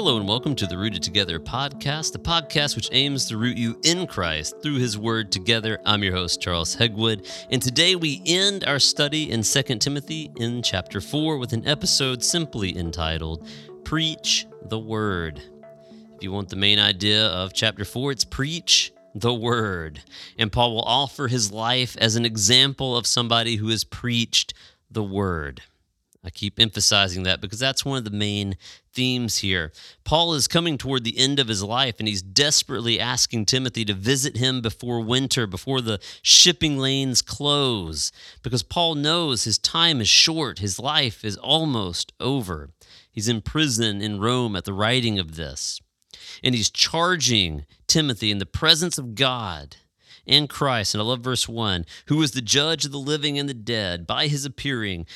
Hello and welcome to the Rooted Together podcast, the podcast which aims to root you in Christ through his word together. I'm your host, Charles Hegwood, and today we end our study in 2 Timothy in chapter 4 with an episode simply entitled Preach the Word. If you want the main idea of chapter 4, it's preach the word. And Paul will offer his life as an example of somebody who has preached the word. I keep emphasizing that because that's one of the main themes here. Paul is coming toward the end of his life and he's desperately asking Timothy to visit him before winter, before the shipping lanes close, because Paul knows his time is short, his life is almost over. He's in prison in Rome at the writing of this. And he's charging Timothy in the presence of God and Christ. And I love verse 1 who is the judge of the living and the dead by his appearing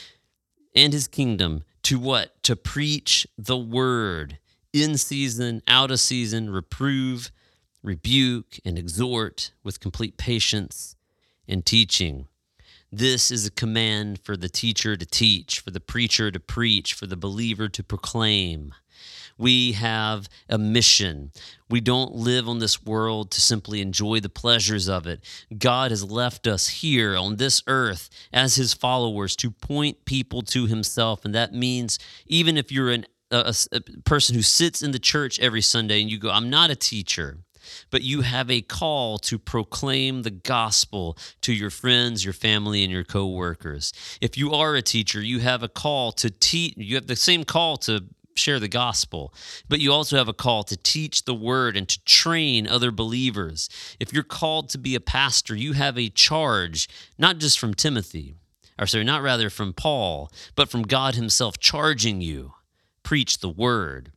and his kingdom to what? To preach the word in season, out of season, reprove, rebuke, and exhort with complete patience and teaching. This is a command for the teacher to teach, for the preacher to preach, for the believer to proclaim. We have a mission. We don't live on this world to simply enjoy the pleasures of it. God has left us here on this earth as his followers to point people to himself. And that means even if you're an, a, a person who sits in the church every Sunday and you go, I'm not a teacher but you have a call to proclaim the gospel to your friends, your family, and your coworkers. If you are a teacher, you have a call to teach, you have the same call to share the gospel, but you also have a call to teach the word and to train other believers. If you're called to be a pastor, you have a charge, not just from Timothy, or sorry, not rather from Paul, but from God Himself charging you. Preach the word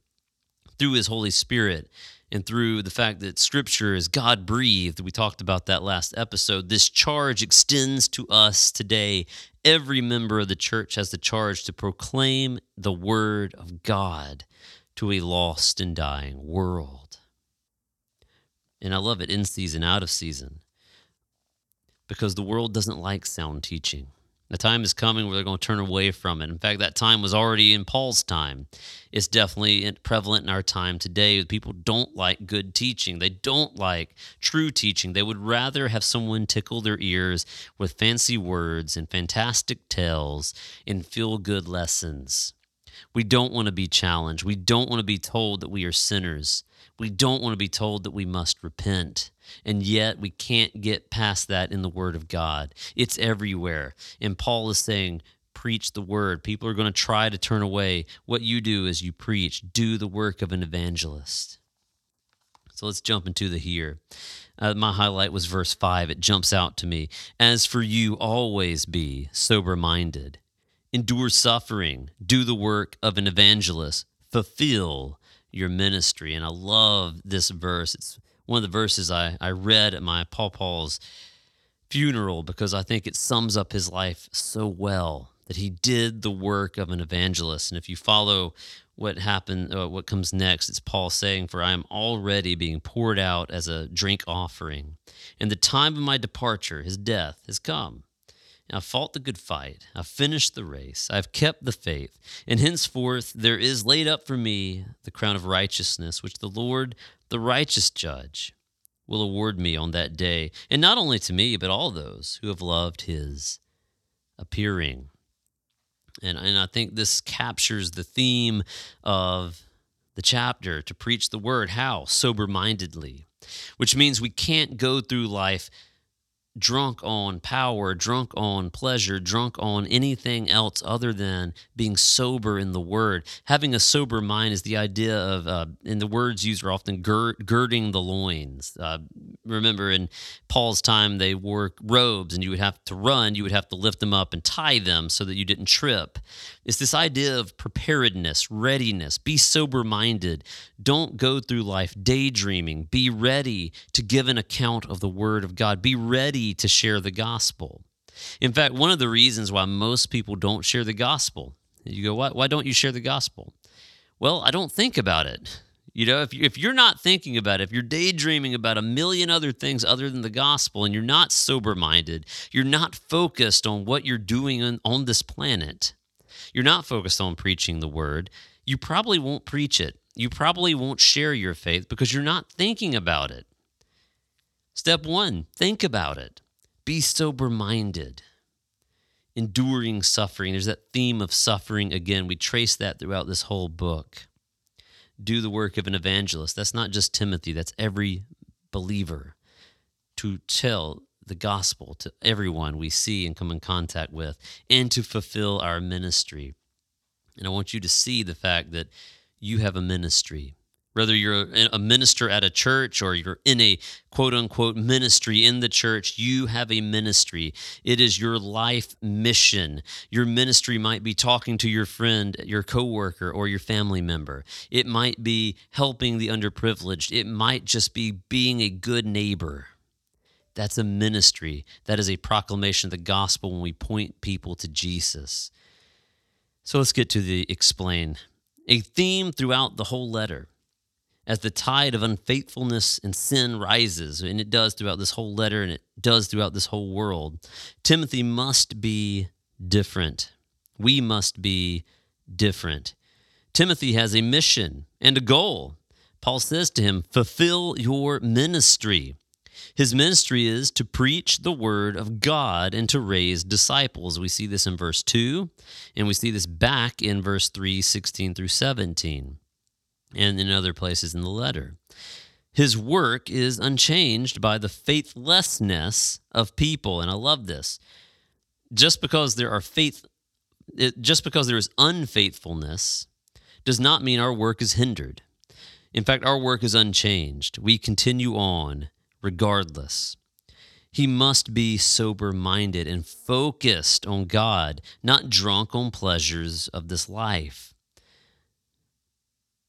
through His Holy Spirit and through the fact that Scripture is God breathed. We talked about that last episode. This charge extends to us today. Every member of the church has the charge to proclaim the Word of God to a lost and dying world. And I love it in season, out of season, because the world doesn't like sound teaching. The time is coming where they're going to turn away from it. In fact, that time was already in Paul's time. It's definitely prevalent in our time today. People don't like good teaching. They don't like true teaching. They would rather have someone tickle their ears with fancy words and fantastic tales and feel good lessons. We don't want to be challenged. We don't want to be told that we are sinners. We don't want to be told that we must repent. And yet we can't get past that in the Word of God. It's everywhere. And Paul is saying, preach the word. People are going to try to turn away. What you do is you preach, do the work of an evangelist. So let's jump into the here. Uh, my highlight was verse 5. It jumps out to me. As for you, always be sober minded, endure suffering, do the work of an evangelist, fulfill your ministry. And I love this verse. It's one of the verses I, I read at my Paul Paul's funeral because I think it sums up his life so well that he did the work of an evangelist. And if you follow what happened, uh, what comes next, it's Paul saying, For I am already being poured out as a drink offering. And the time of my departure, his death, has come. I've fought the good fight. I've finished the race. I've kept the faith. And henceforth there is laid up for me the crown of righteousness, which the Lord, the righteous judge, will award me on that day. And not only to me, but all those who have loved his appearing. And, and I think this captures the theme of the chapter to preach the word. How? Sober mindedly, which means we can't go through life drunk on power, drunk on pleasure, drunk on anything else other than being sober in the word. Having a sober mind is the idea of, uh, and the words used are often gir- girding the loins. Uh, remember in Paul's time, they wore robes and you would have to run, you would have to lift them up and tie them so that you didn't trip. It's this idea of preparedness, readiness, be sober minded. Don't go through life daydreaming. Be ready to give an account of the word of God. Be ready to share the gospel. In fact, one of the reasons why most people don't share the gospel, you go, why, why don't you share the gospel? Well, I don't think about it. You know, if, you, if you're not thinking about it, if you're daydreaming about a million other things other than the gospel and you're not sober minded, you're not focused on what you're doing on, on this planet, you're not focused on preaching the word, you probably won't preach it you probably won't share your faith because you're not thinking about it. Step one think about it, be sober minded. Enduring suffering. There's that theme of suffering again. We trace that throughout this whole book. Do the work of an evangelist. That's not just Timothy, that's every believer to tell the gospel to everyone we see and come in contact with and to fulfill our ministry. And I want you to see the fact that you have a ministry. Whether you're a minister at a church or you're in a quote unquote ministry in the church, you have a ministry. It is your life mission. Your ministry might be talking to your friend, your coworker, or your family member. It might be helping the underprivileged. It might just be being a good neighbor. That's a ministry. That is a proclamation of the gospel when we point people to Jesus. So let's get to the explain. A theme throughout the whole letter. As the tide of unfaithfulness and sin rises, and it does throughout this whole letter and it does throughout this whole world, Timothy must be different. We must be different. Timothy has a mission and a goal. Paul says to him, Fulfill your ministry. His ministry is to preach the word of God and to raise disciples. We see this in verse 2, and we see this back in verse 3, 16 through 17, and in other places in the letter. His work is unchanged by the faithlessness of people, and I love this. Just because there are faith it, just because there is unfaithfulness does not mean our work is hindered. In fact, our work is unchanged. We continue on regardless. He must be sober minded and focused on God, not drunk on pleasures of this life.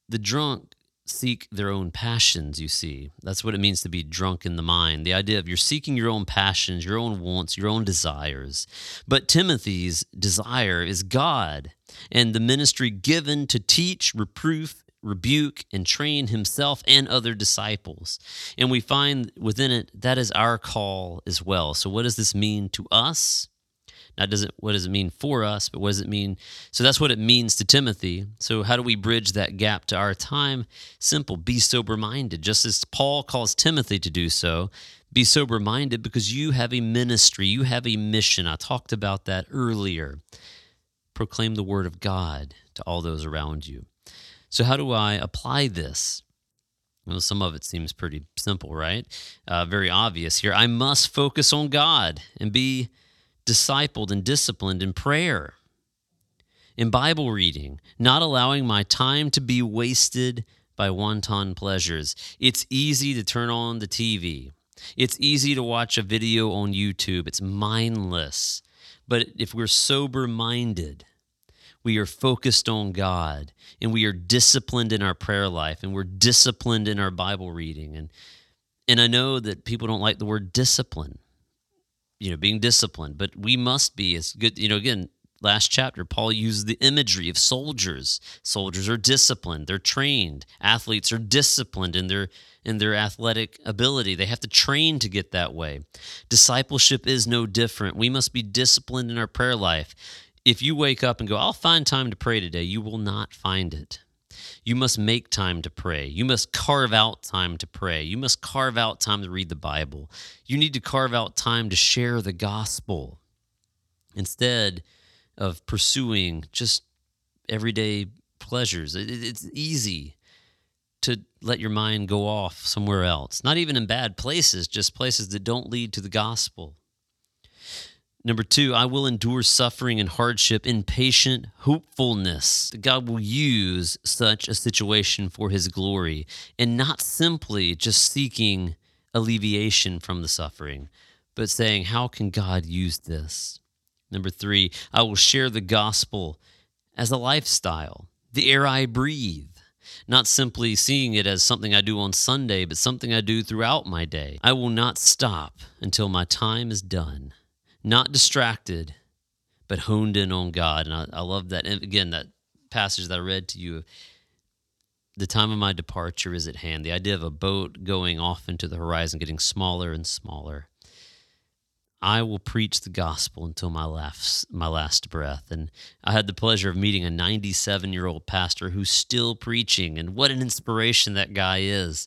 The drunk seek their own passions, you see. That's what it means to be drunk in the mind. The idea of you're seeking your own passions, your own wants, your own desires. But Timothy's desire is God and the ministry given to teach, reproof, rebuke, and train himself and other disciples. And we find within it that is our call as well. So, what does this mean to us? Not does it what does it mean for us, but what does it mean? So that's what it means to Timothy. So how do we bridge that gap to our time? Simple, be sober minded. Just as Paul calls Timothy to do so, be sober minded because you have a ministry, you have a mission. I talked about that earlier. Proclaim the word of God to all those around you. So, how do I apply this? Well, some of it seems pretty simple, right? Uh, very obvious here. I must focus on God and be discipled and disciplined in prayer, in Bible reading, not allowing my time to be wasted by wanton pleasures. It's easy to turn on the TV. It's easy to watch a video on YouTube. It's mindless. But if we're sober minded, we are focused on God and we are disciplined in our prayer life and we're disciplined in our Bible reading. And, and I know that people don't like the word discipline, you know, being disciplined, but we must be as good, you know, again, last chapter, Paul uses the imagery of soldiers. Soldiers are disciplined, they're trained. Athletes are disciplined in their in their athletic ability. They have to train to get that way. Discipleship is no different. We must be disciplined in our prayer life if you wake up and go, I'll find time to pray today, you will not find it. You must make time to pray. You must carve out time to pray. You must carve out time to read the Bible. You need to carve out time to share the gospel instead of pursuing just everyday pleasures. It's easy to let your mind go off somewhere else, not even in bad places, just places that don't lead to the gospel. Number two, I will endure suffering and hardship in patient hopefulness. God will use such a situation for his glory and not simply just seeking alleviation from the suffering, but saying, How can God use this? Number three, I will share the gospel as a lifestyle, the air I breathe. Not simply seeing it as something I do on Sunday, but something I do throughout my day. I will not stop until my time is done not distracted, but honed in on God. And I, I love that. And again, that passage that I read to you the time of my departure is at hand. The idea of a boat going off into the horizon, getting smaller and smaller. I will preach the gospel until my last my last breath. And I had the pleasure of meeting a 97 year old pastor who's still preaching, and what an inspiration that guy is.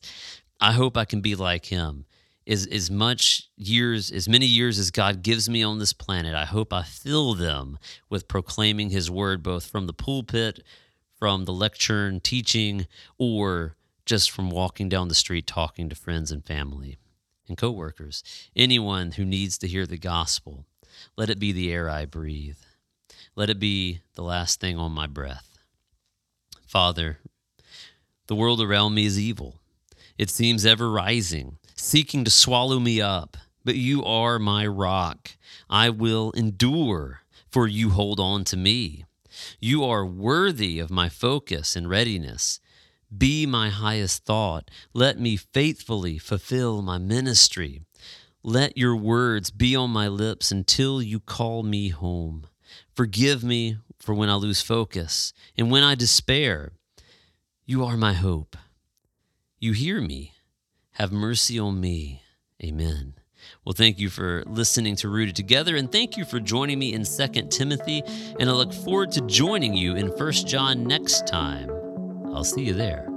I hope I can be like him. As as much years, as many years as God gives me on this planet, I hope I fill them with proclaiming His word, both from the pulpit, from the lectern, teaching, or just from walking down the street talking to friends and family and coworkers, anyone who needs to hear the gospel. Let it be the air I breathe. Let it be the last thing on my breath. Father, the world around me is evil. It seems ever rising, seeking to swallow me up. But you are my rock. I will endure, for you hold on to me. You are worthy of my focus and readiness be my highest thought. Let me faithfully fulfill my ministry. Let your words be on my lips until you call me home. Forgive me for when I lose focus and when I despair. You are my hope. You hear me. Have mercy on me. Amen. Well, thank you for listening to Rooted Together, and thank you for joining me in 2 Timothy. And I look forward to joining you in 1 John next time. I'll see you there.